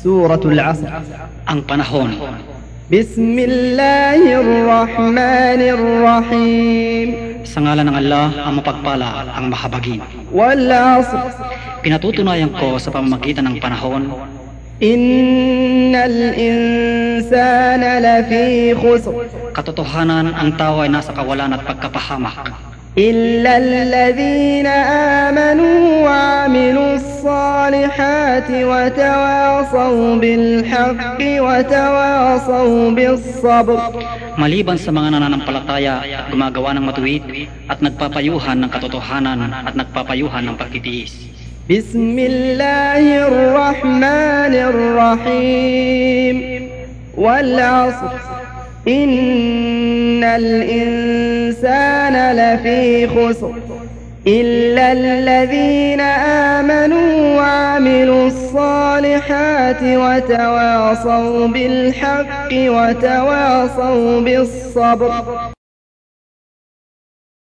Suratul Asr ang panahon. Bismillahirrahmanirrahim. Sa ngala ng Allah, ang mapagpala, ang mahabagin. Wal Asr. Pinatutunayan ko sa pamamagitan ng panahon Innal insana lafi khusr. Katotohanan ang tao ay nasa kawalan at pagkapahamak. Illa alladhina amanu wa amilus salihat وتواصوا بالحق وتواصوا بالصبر Maliban sa mga nananampalataya at gumagawa ng matuwid at nagpapayuhan ng katotohanan at nagpapayuhan ng pagtitiis. بسم الله الرحمن الرحيم والعصر إن الإنسان لفي خسر إلا الذين آمنوا وعملوا الصالحات وتواصوا بالحق وتواصوا بالصبر.